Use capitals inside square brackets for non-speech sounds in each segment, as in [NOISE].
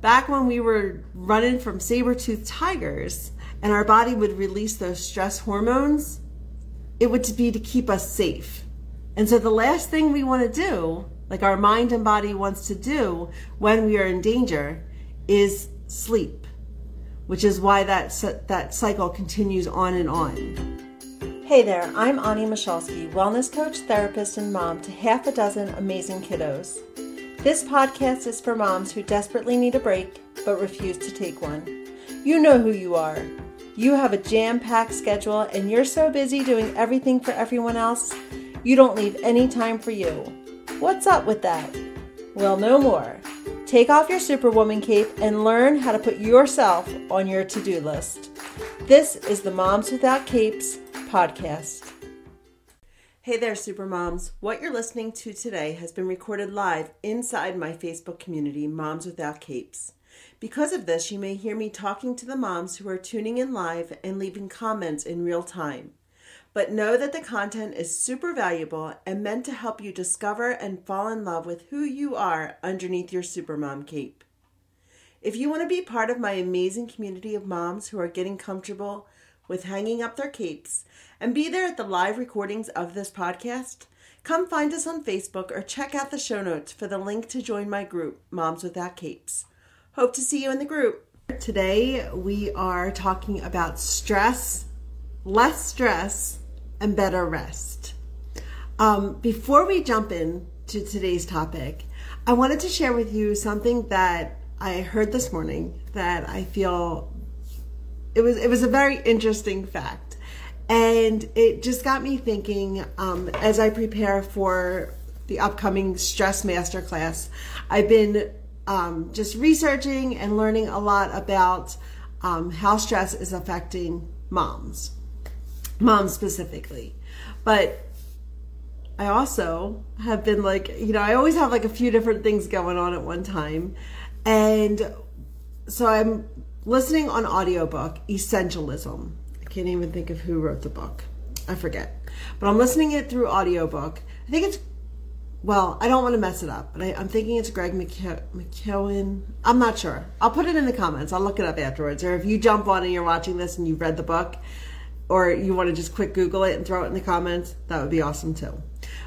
back when we were running from saber-toothed tigers and our body would release those stress hormones, it would be to keep us safe. And so the last thing we want to do, like our mind and body wants to do when we are in danger, is sleep, which is why that that cycle continues on and on. Hey there, I'm Ani Michalski, wellness coach, therapist, and mom to half a dozen amazing kiddos. This podcast is for moms who desperately need a break but refuse to take one. You know who you are. You have a jam packed schedule and you're so busy doing everything for everyone else, you don't leave any time for you. What's up with that? Well, no more. Take off your Superwoman cape and learn how to put yourself on your to do list. This is the Moms Without Capes podcast. Hey there, Supermoms. What you're listening to today has been recorded live inside my Facebook community, Moms Without Capes. Because of this, you may hear me talking to the moms who are tuning in live and leaving comments in real time. But know that the content is super valuable and meant to help you discover and fall in love with who you are underneath your supermom cape. If you want to be part of my amazing community of moms who are getting comfortable with hanging up their capes and be there at the live recordings of this podcast, come find us on Facebook or check out the show notes for the link to join my group, Moms Without Capes. Hope to see you in the group. Today we are talking about stress, less stress, and better rest. Um, before we jump in to today's topic, I wanted to share with you something that I heard this morning that I feel it was it was a very interesting fact, and it just got me thinking um, as I prepare for the upcoming stress masterclass. I've been um, just researching and learning a lot about um, how stress is affecting moms, moms specifically. But I also have been like, you know, I always have like a few different things going on at one time. And so I'm listening on audiobook, Essentialism. Can't even think of who wrote the book. I forget. But I'm listening it through audiobook. I think it's well, I don't want to mess it up, but I, am thinking it's Greg McKeown. I'm not sure. I'll put it in the comments. I'll look it up afterwards. Or if you jump on and you're watching this and you've read the book, or you want to just quick Google it and throw it in the comments, that would be awesome too.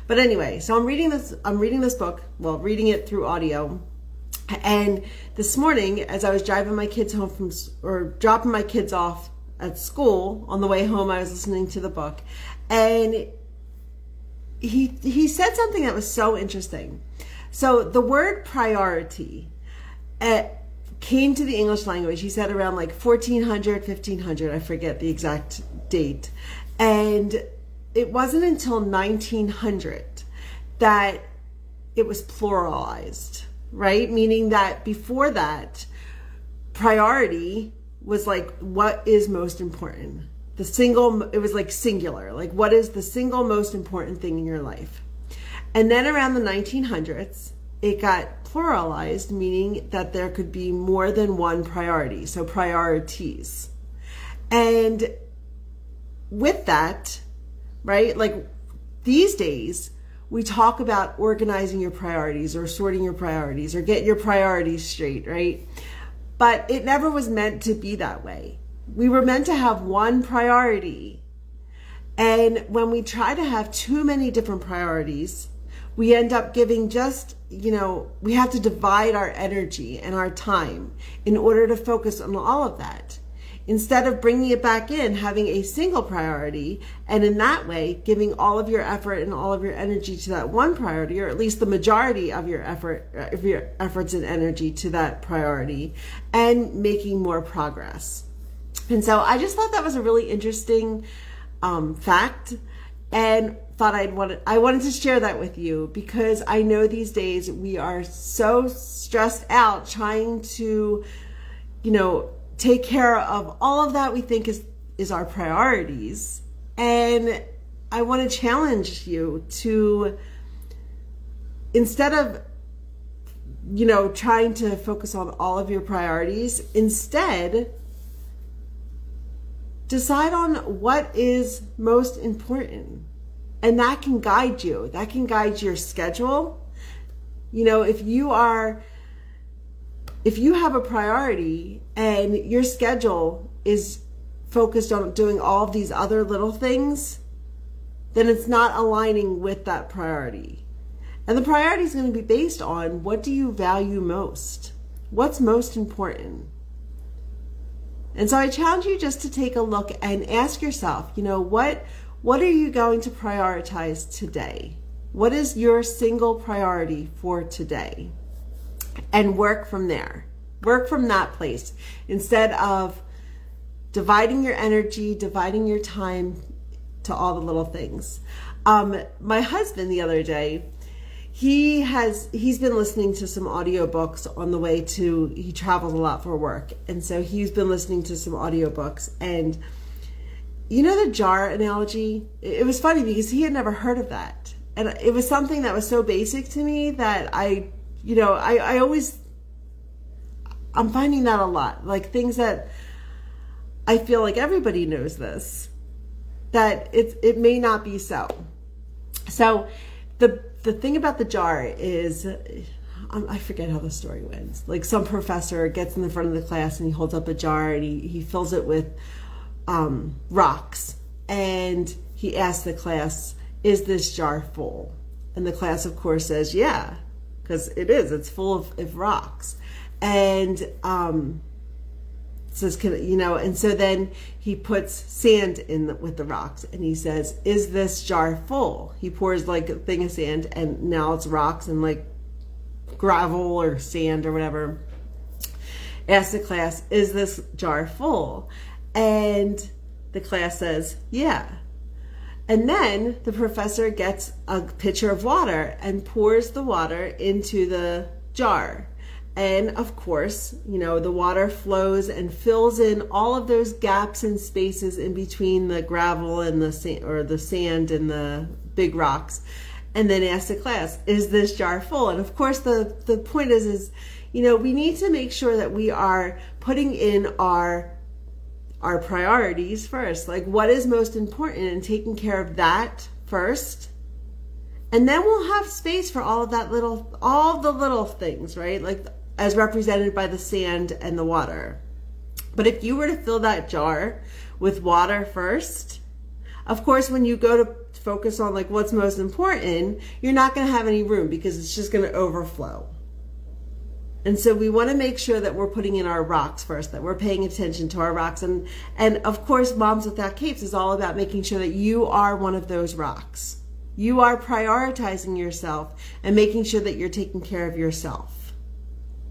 But anyway, so I'm reading this. I'm reading this book. Well, reading it through audio. And this morning, as I was driving my kids home from or dropping my kids off at school on the way home, I was listening to the book, and he he said something that was so interesting. So the word priority uh, came to the English language. He said around like 1400, 1500. I forget the exact date, and it wasn't until 1900 that it was pluralized, right? Meaning that before that, priority was like what is most important? The single it was like singular. Like what is the single most important thing in your life? And then around the 1900s it got pluralized meaning that there could be more than one priority so priorities. And with that right like these days we talk about organizing your priorities or sorting your priorities or get your priorities straight right but it never was meant to be that way we were meant to have one priority. And when we try to have too many different priorities, we end up giving just, you know, we have to divide our energy and our time in order to focus on all of that. Instead of bringing it back in, having a single priority, and in that way, giving all of your effort and all of your energy to that one priority, or at least the majority of your effort, of your efforts and energy to that priority, and making more progress. And so I just thought that was a really interesting um, fact and thought I'd want I wanted to share that with you because I know these days we are so stressed out trying to, you know, take care of all of that we think is is our priorities. And I want to challenge you to instead of you know trying to focus on all of your priorities, instead decide on what is most important. And that can guide you. That can guide your schedule. You know, if you are if you have a priority and your schedule is focused on doing all of these other little things, then it's not aligning with that priority. And the priority is going to be based on what do you value most? What's most important? And so I challenge you just to take a look and ask yourself, you know, what what are you going to prioritize today? What is your single priority for today? And work from there. Work from that place. Instead of dividing your energy, dividing your time to all the little things. Um, my husband the other day, he has he's been listening to some audiobooks on the way to he travels a lot for work. And so he's been listening to some audiobooks. And you know the jar analogy? It was funny because he had never heard of that. And it was something that was so basic to me that i you know i, I always i'm finding that a lot like things that i feel like everybody knows this that it, it may not be so so the the thing about the jar is um, I forget how the story went. Like some professor gets in the front of the class and he holds up a jar and he, he fills it with um, rocks. And he asks the class, Is this jar full? And the class, of course, says, Yeah, because it is. It's full of, of rocks. And um, says, can, you know, and so then he puts sand in the, with the rocks and he says, is this jar full? He pours like a thing of sand and now it's rocks and like gravel or sand or whatever. Asks the class, is this jar full? And the class says, yeah. And then the professor gets a pitcher of water and pours the water into the jar. And of course, you know, the water flows and fills in all of those gaps and spaces in between the gravel and the sand or the sand and the big rocks. And then ask the class, is this jar full? And of course the, the point is is, you know, we need to make sure that we are putting in our our priorities first. Like what is most important and taking care of that first and then we'll have space for all of that little all the little things right like as represented by the sand and the water. But if you were to fill that jar with water first, of course, when you go to focus on like what's most important, you're not going to have any room because it's just going to overflow. And so we want to make sure that we're putting in our rocks first, that we're paying attention to our rocks. And, and of course, Moms Without Capes is all about making sure that you are one of those rocks. You are prioritizing yourself and making sure that you're taking care of yourself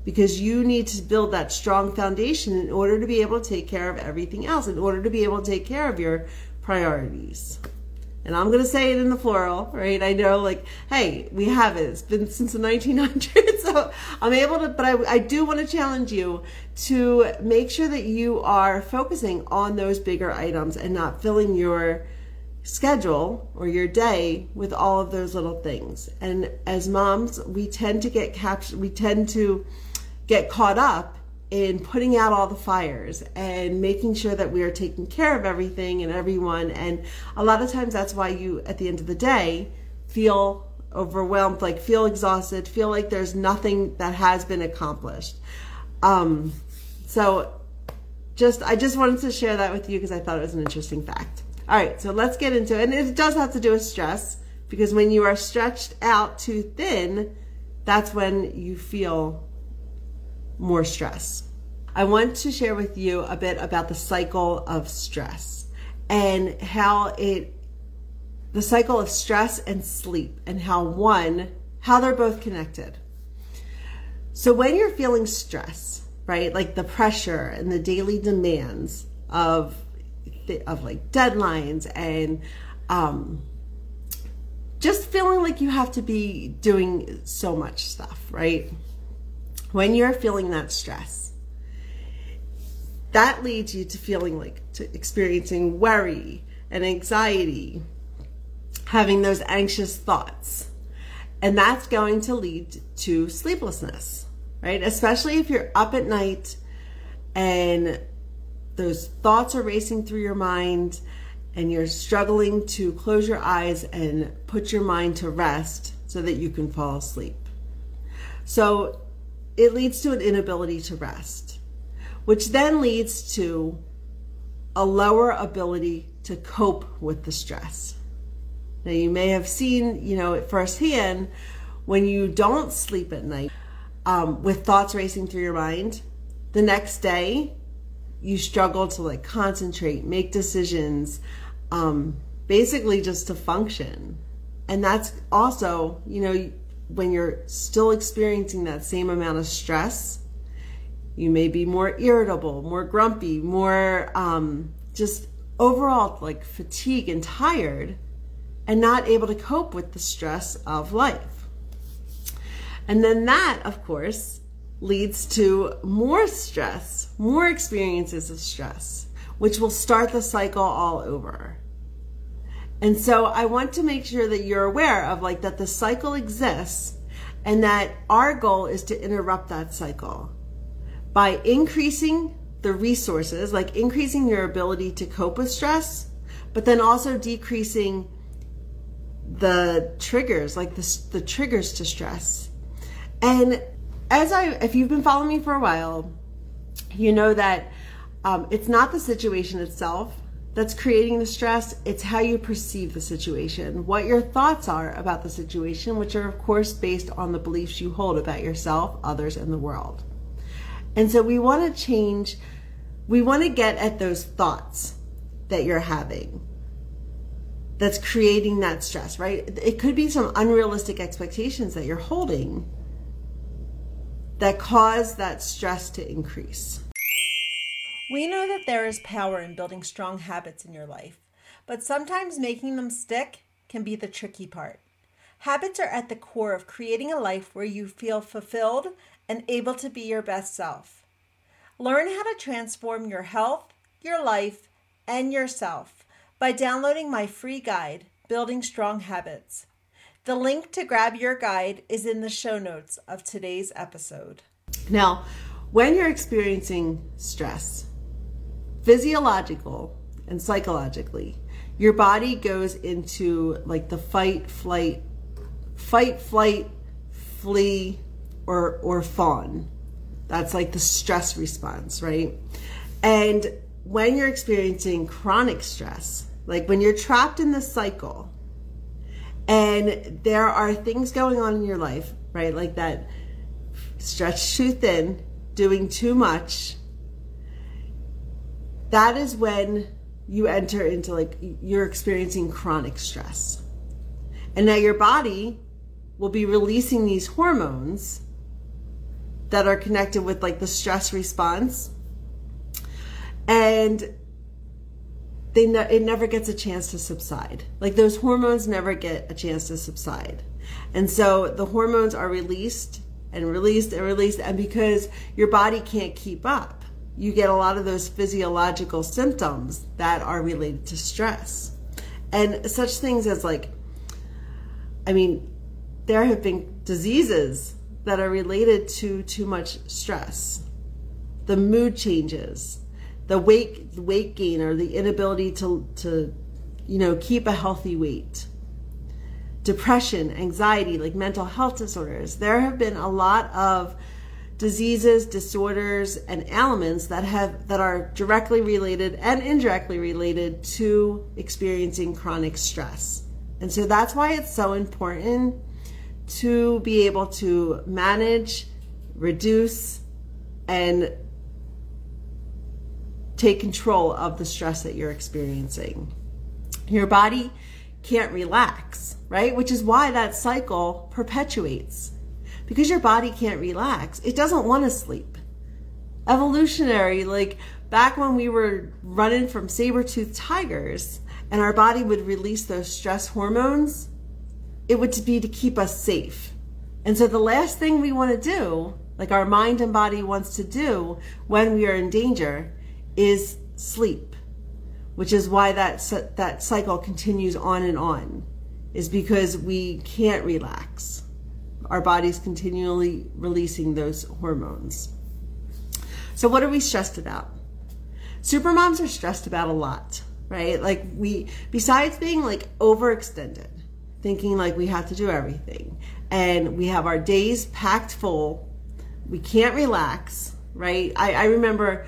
because you need to build that strong foundation in order to be able to take care of everything else, in order to be able to take care of your priorities. And I'm going to say it in the plural, right? I know, like, hey, we have it. It's been since the 1900s. [LAUGHS] So I'm able to, but I, I do want to challenge you to make sure that you are focusing on those bigger items and not filling your schedule or your day with all of those little things. And as moms, we tend to get captured, we tend to get caught up in putting out all the fires and making sure that we are taking care of everything and everyone. And a lot of times that's why you, at the end of the day, feel overwhelmed, like feel exhausted, feel like there's nothing that has been accomplished. Um, so just, I just wanted to share that with you because I thought it was an interesting fact. All right, so let's get into it. And it does have to do with stress because when you are stretched out too thin, that's when you feel more stress. I want to share with you a bit about the cycle of stress and how it, the cycle of stress and sleep, and how one, how they're both connected. So when you're feeling stress, right, like the pressure and the daily demands of, of like deadlines and, um, just feeling like you have to be doing so much stuff, right? When you're feeling that stress, that leads you to feeling like to experiencing worry and anxiety, having those anxious thoughts. And that's going to lead to sleeplessness, right? Especially if you're up at night and those thoughts are racing through your mind and you're struggling to close your eyes and put your mind to rest so that you can fall asleep. So it leads to an inability to rest, which then leads to a lower ability to cope with the stress. Now, you may have seen, you know, firsthand when you don't sleep at night um, with thoughts racing through your mind, the next day you struggle to like concentrate, make decisions, um, basically just to function. And that's also, you know, when you're still experiencing that same amount of stress, you may be more irritable, more grumpy, more um, just overall like fatigue and tired, and not able to cope with the stress of life. And then that, of course, leads to more stress, more experiences of stress, which will start the cycle all over. And so I want to make sure that you're aware of like that the cycle exists and that our goal is to interrupt that cycle by increasing the resources, like increasing your ability to cope with stress, but then also decreasing the triggers, like the, the triggers to stress. And as I, if you've been following me for a while, you know that um, it's not the situation itself that's creating the stress, it's how you perceive the situation, what your thoughts are about the situation, which are, of course, based on the beliefs you hold about yourself, others, and the world. And so we want to change, we want to get at those thoughts that you're having that's creating that stress, right? It could be some unrealistic expectations that you're holding that cause that stress to increase. We know that there is power in building strong habits in your life, but sometimes making them stick can be the tricky part. Habits are at the core of creating a life where you feel fulfilled and able to be your best self. Learn how to transform your health, your life, and yourself by downloading my free guide, Building Strong Habits. The link to grab your guide is in the show notes of today's episode. Now, when you're experiencing stress, physiological and psychologically, your body goes into like the fight, flight, fight, flight, flee, or or fawn. That's like the stress response, right? And when you're experiencing chronic stress, like when you're trapped in the cycle and there are things going on in your life, right? Like that stretched too thin, doing too much. That is when you enter into like you're experiencing chronic stress. And now your body will be releasing these hormones that are connected with like the stress response. And they ne- it never gets a chance to subside. Like those hormones never get a chance to subside. And so the hormones are released and released and released and because your body can't keep up, you get a lot of those physiological symptoms that are related to stress. And such things as like I mean, there have been diseases that are related to too much stress. The mood changes, the weight weight gain or the inability to to you know keep a healthy weight depression anxiety like mental health disorders there have been a lot of diseases disorders and ailments that have that are directly related and indirectly related to experiencing chronic stress and so that's why it's so important to be able to manage reduce and take control of the stress that you're experiencing. Your body can't relax, right? Which is why that cycle perpetuates. Because your body can't relax, it doesn't want to sleep. Evolutionary, like back when we were running from saber-toothed tigers and our body would release those stress hormones, it would be to keep us safe. And so the last thing we want to do, like our mind and body wants to do when we are in danger, is sleep, which is why that, that cycle continues on and on, is because we can't relax. Our body's continually releasing those hormones. So, what are we stressed about? Supermoms are stressed about a lot, right? Like, we, besides being like overextended, thinking like we have to do everything, and we have our days packed full we can't relax, right? I, I remember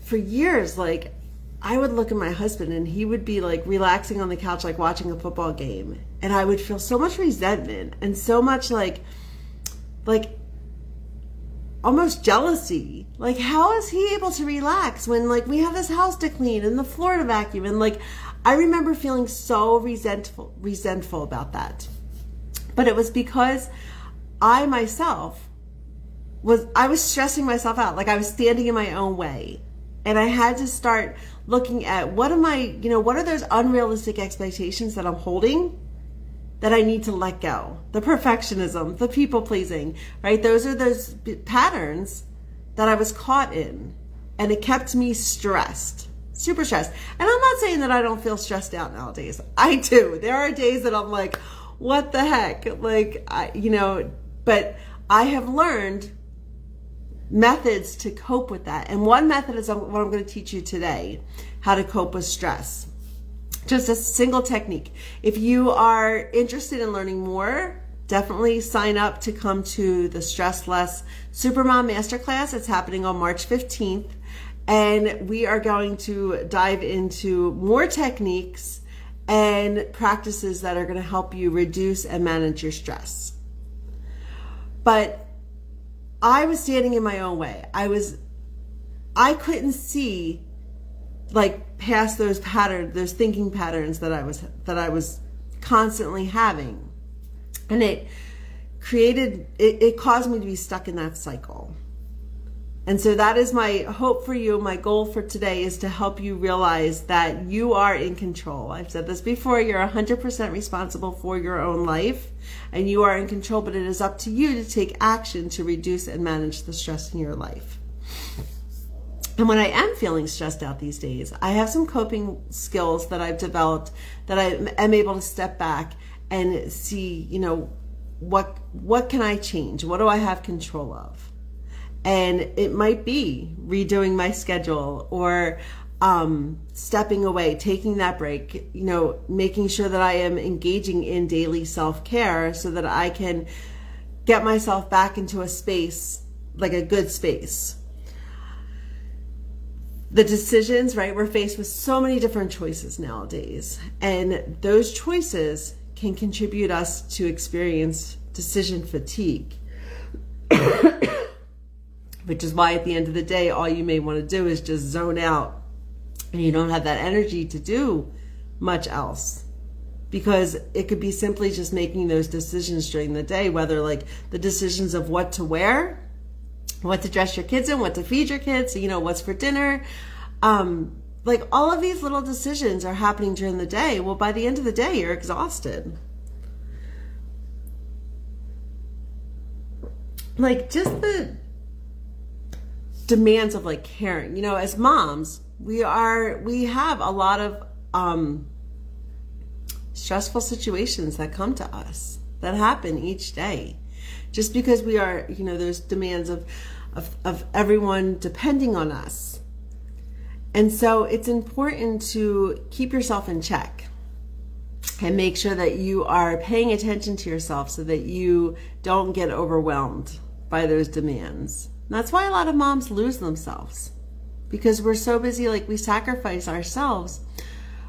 for years, like, I would look at my husband and he would be like relaxing on the couch, like watching a football game. And I would feel so much resentment and so much like, like, almost jealousy. Like, how is he able to relax when, like, we have this house to clean and the floor to vacuum? And, like, I remember feeling so resentful, resentful about that. But it was because I myself was, I was stressing myself out. Like, I was standing in my own way. And I had to start looking at what am I, you know, what are those unrealistic expectations that I'm holding? That I need to let go. The perfectionism, the people pleasing, right? Those are those patterns that I was caught in. And it kept me stressed, super stressed. And I'm not saying that I don't feel stressed out nowadays. I do. There are days that I'm like, what the heck? Like, I, you know, but I have learned methods to cope with that. And one method is what I'm going to teach you today how to cope with stress just a single technique. If you are interested in learning more, definitely sign up to come to the Stress Less Supermom Masterclass. It's happening on March 15th. And we are going to dive into more techniques and practices that are going to help you reduce and manage your stress. But I was standing in my own way. I was, I couldn't see like past those patterns, those thinking patterns that I was that I was constantly having, and it created it, it caused me to be stuck in that cycle. And so that is my hope for you. My goal for today is to help you realize that you are in control. I've said this before. You're 100% responsible for your own life and you are in control, but it is up to you to take action to reduce and manage the stress in your life. And when I am feeling stressed out these days, I have some coping skills that I've developed that I am able to step back and see, you know, what what can I change? What do I have control of? And it might be redoing my schedule or um, stepping away, taking that break, you know, making sure that I am engaging in daily self care so that I can get myself back into a space, like a good space the decisions, right? We're faced with so many different choices nowadays. And those choices can contribute us to experience decision fatigue. [COUGHS] Which is why at the end of the day, all you may want to do is just zone out and you don't have that energy to do much else. Because it could be simply just making those decisions during the day, whether like the decisions of what to wear, what to dress your kids in, what to feed your kids, you know, what's for dinner. Um, like all of these little decisions are happening during the day. Well, by the end of the day, you're exhausted. Like just the demands of like caring. You know, as moms, we are we have a lot of um stressful situations that come to us that happen each day just because we are you know there's demands of of, of everyone depending on us. And so it's important to keep yourself in check and make sure that you are paying attention to yourself so that you don't get overwhelmed by those demands. And that's why a lot of moms lose themselves because we're so busy, like we sacrifice ourselves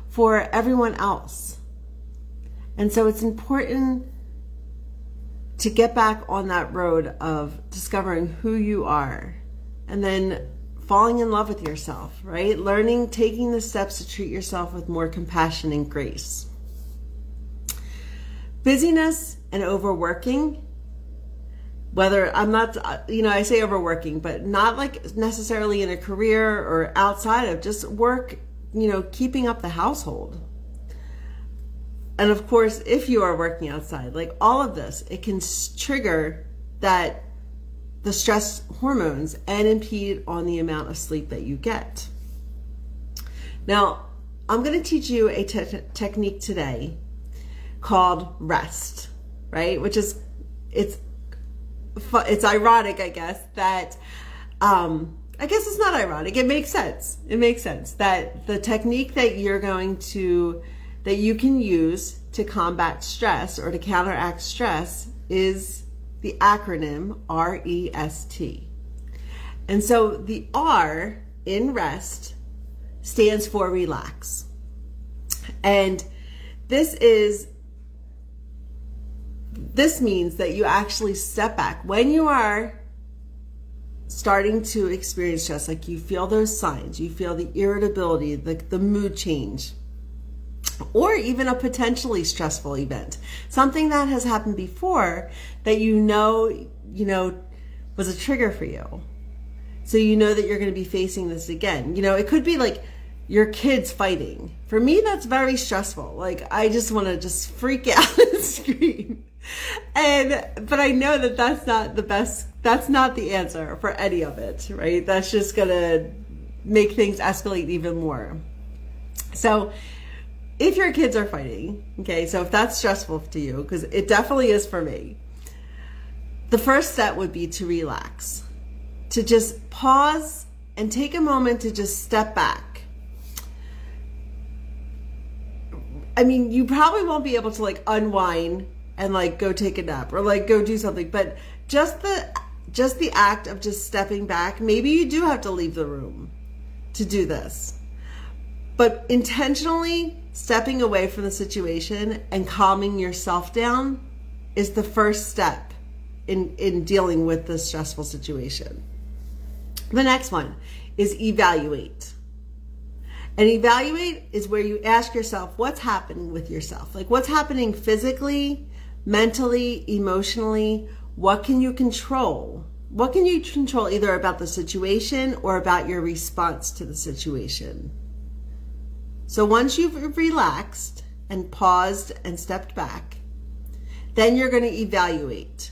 for everyone else. And so it's important to get back on that road of discovering who you are and then falling in love with yourself, right? Learning, taking the steps to treat yourself with more compassion and grace. Busyness and overworking, whether I'm not, uh, you know, I say overworking, but not like necessarily in a career or outside of just work, you know, keeping up the household and of course, if you are working outside, like all of this, it can trigger that the stress hormones and impede on the amount of sleep that you get. Now, I'm going to teach you a te- technique today called rest, right? Which is it's it's ironic, I guess, that um I guess it's not ironic. It makes sense. It makes sense that the technique that you're going to that you can use to combat stress or to counteract stress is the acronym REST. And so the R in rest stands for relax. And this is this means that you actually step back when you are starting to experience stress like you feel those signs you feel the irritability the, the mood change or even a potentially stressful event. Something that has happened before that you know you know was a trigger for you. So you know that you're going to be facing this again. You know it could be like your kids fighting. For me that's very stressful. Like i just want to just freak [LAUGHS] out and scream. And but i know that that's not the best that's not the answer for any of it right? That's just going to make things escalate even more. So if your kids are fighting okay so if that's stressful to you because it definitely is for me the first step would be to relax to just pause and take a moment to just step back I mean, you probably won't be able to like unwind and like go take a nap or like go do something, but just the just the act of just stepping back, maybe you do have to leave the room to do this. But intentionally stepping away from the situation and calming yourself down is the first step in in dealing with the stressful situation. The next one is evaluate. And evaluate is where you ask yourself what's happening with yourself. Like what's happening physically, mentally, emotionally. What can you control? What can you control either about the situation or about your response to the situation? So once you've relaxed and paused and stepped back, then you're going to evaluate.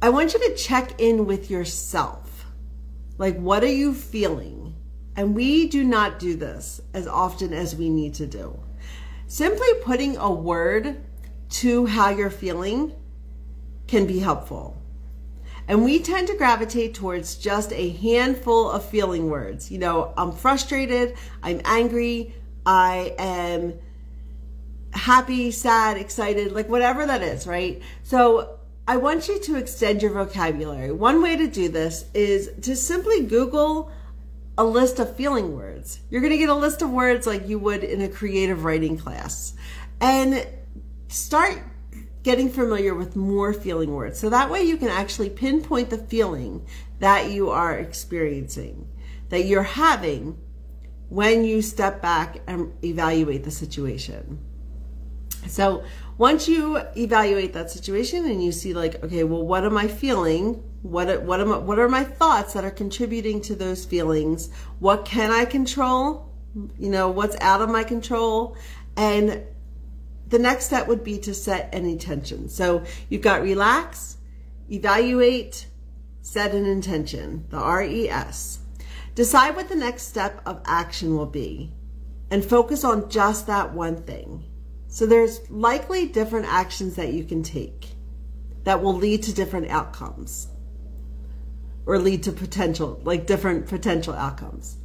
I want you to check in with yourself. Like, what are you feeling? And we do not do this as often as we need to do. Simply putting a word to how you're feeling can be helpful. And we tend to gravitate towards just a handful of feeling words. You know, I'm frustrated, I'm angry, I am happy, sad, excited, like whatever that is, right? So I want you to extend your vocabulary. One way to do this is to simply Google a list of feeling words. You're going to get a list of words like you would in a creative writing class. And start getting familiar with more feeling words. So that way you can actually pinpoint the feeling that you are experiencing, that you're having when you step back and evaluate the situation. So once you evaluate that situation and you see like, okay, well, what am I feeling? What what am I, what are my thoughts that are contributing to those feelings? What can I control? You know, what's out of my control? And the next step would be to set an intention. So you've got relax, evaluate, set an intention, the RES. Decide what the next step of action will be and focus on just that one thing. So there's likely different actions that you can take that will lead to different outcomes or lead to potential, like different potential outcomes.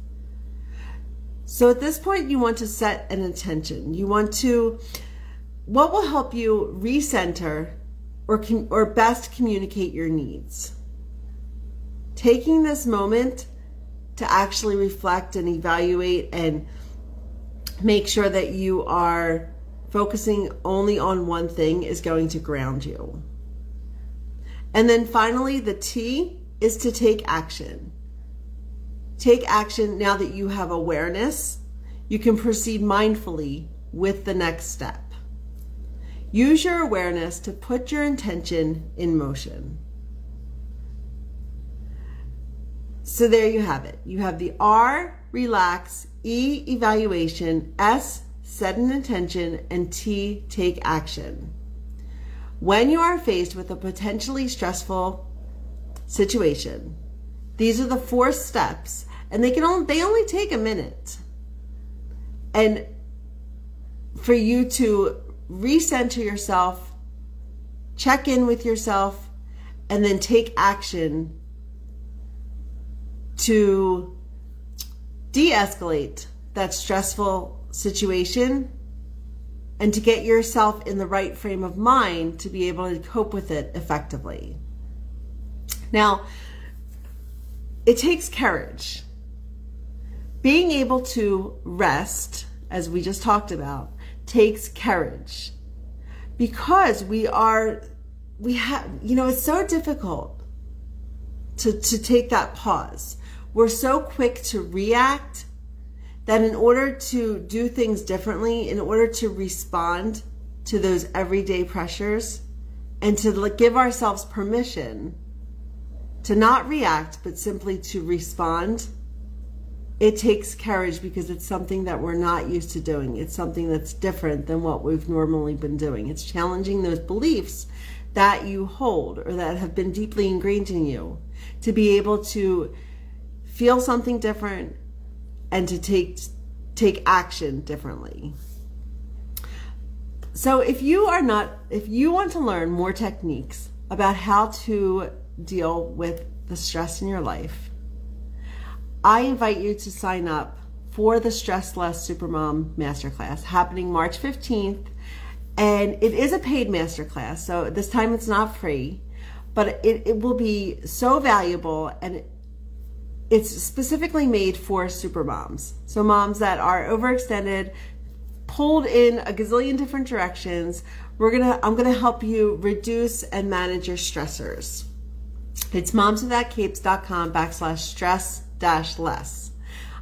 So at this point, you want to set an intention. You want to, what will help you recenter or, or best communicate your needs? Taking this moment to actually reflect and evaluate and make sure that you are focusing only on one thing is going to ground you. And then finally, the T is to take action. Take action now that you have awareness. You can proceed mindfully with the next step. Use your awareness to put your intention in motion. So there you have it. You have the R, relax, E, evaluation, S, set an intention, and T, take action. When you are faced with a potentially stressful situation, these are the four steps, and they can only they only take a minute. And for you to recenter yourself, check in with yourself, and then take action to de escalate that stressful situation and to get yourself in the right frame of mind to be able to cope with it effectively. Now, it takes courage. Being able to rest, as we just talked about, takes courage because we are, we have, you know, it's so difficult to, to take that pause. We're so quick to react that in order to do things differently, in order to respond to those everyday pressures, and to give ourselves permission to not react, but simply to respond, it takes courage because it's something that we're not used to doing. It's something that's different than what we've normally been doing. It's challenging those beliefs that you hold or that have been deeply ingrained in you to be able to feel something different and to take take action differently. So if you are not if you want to learn more techniques about how to deal with the stress in your life, I invite you to sign up for the Stress Less Supermom Masterclass happening March 15th. And it is a paid masterclass, so this time it's not free, but it, it will be so valuable and it's specifically made for supermoms. So, moms that are overextended, pulled in a gazillion different directions. We're gonna, I'm gonna help you reduce and manage your stressors. It's momswithoutcapes.com backslash stress dash less.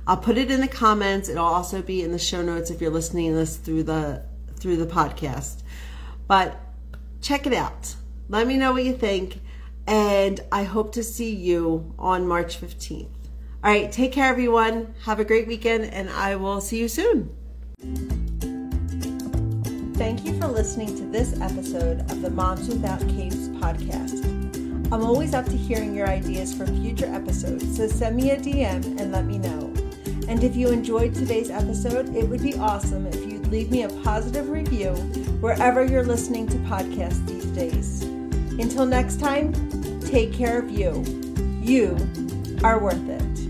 I'll put it in the comments. It'll also be in the show notes if you're listening to this through the through the podcast. But check it out. Let me know what you think. And I hope to see you on March 15th. All right, take care, everyone. Have a great weekend, and I will see you soon. Thank you for listening to this episode of the Moms Without Capes podcast. I'm always up to hearing your ideas for future episodes, so send me a DM and let me know. And if you enjoyed today's episode, it would be awesome if you'd leave me a positive review wherever you're listening to podcasts these days. Until next time, take care of you. You are worth it.